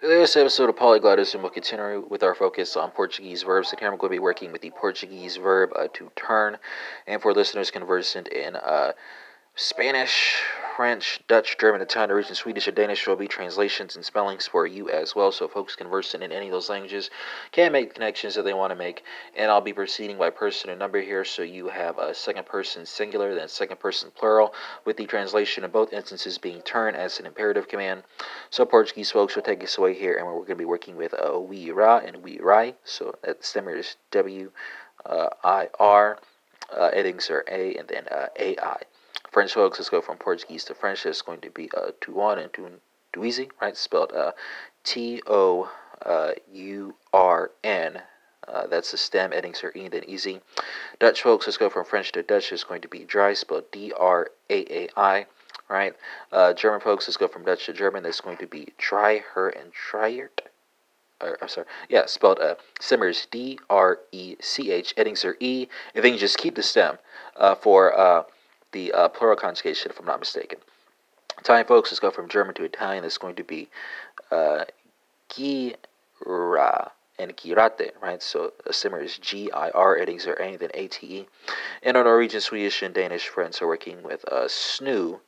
This episode of Polyglotism will continue with our focus on Portuguese verbs. And here I'm going to be working with the Portuguese verb uh, to turn. And for listeners conversant in uh, Spanish, French, Dutch, German, Italian, Norwegian, Swedish, or Danish will be translations and spellings for you as well. So folks conversant in any of those languages can make connections that they want to make. And I'll be proceeding by person and number here. So you have a second person singular, then second person plural, with the translation in both instances being turn as an imperative command. So Portuguese folks will take us away here, and we're going to be working with uh, vira and virai. So that stemmer is W uh, I R. Uh, headings are A and then uh, AI. French folks, let's go from Portuguese to French. It's going to be uh, Tuan and Tun Tuizi, right? Spelled uh, T O uh, U R N. Uh, that's the stem. Endings are E then easy. Dutch folks, let's go from French to Dutch. It's going to be draai, spelled D R A A I, right? Uh, German folks, let's go from Dutch to German. That's going to be dry, her, and triert. I'm sorry, yeah, spelled uh, Simmers, D R E C H. Endings are E. And then you just keep the stem uh, for uh, the uh, plural conjugation, if I'm not mistaken. Italian folks, let's go from German to Italian. It's going to be uh, gira and girate, right? So a simmer is G I R, endings are A, then A T E. And our Norwegian, Swedish, and Danish friends are working with uh, snu,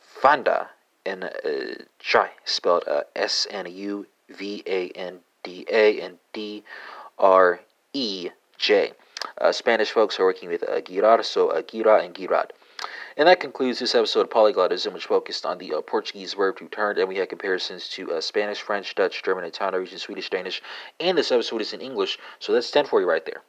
fanda, and uh, spelled uh, S N U V A N D A and D R E J. Uh, Spanish folks are working with uh, girar, so uh, gira and girad. And that concludes this episode of Polyglotism, which focused on the uh, Portuguese verb to turn, and we had comparisons to uh, Spanish, French, Dutch, German, Italian, Norwegian, Swedish, Danish, and this episode is in English, so that's 10 for you right there.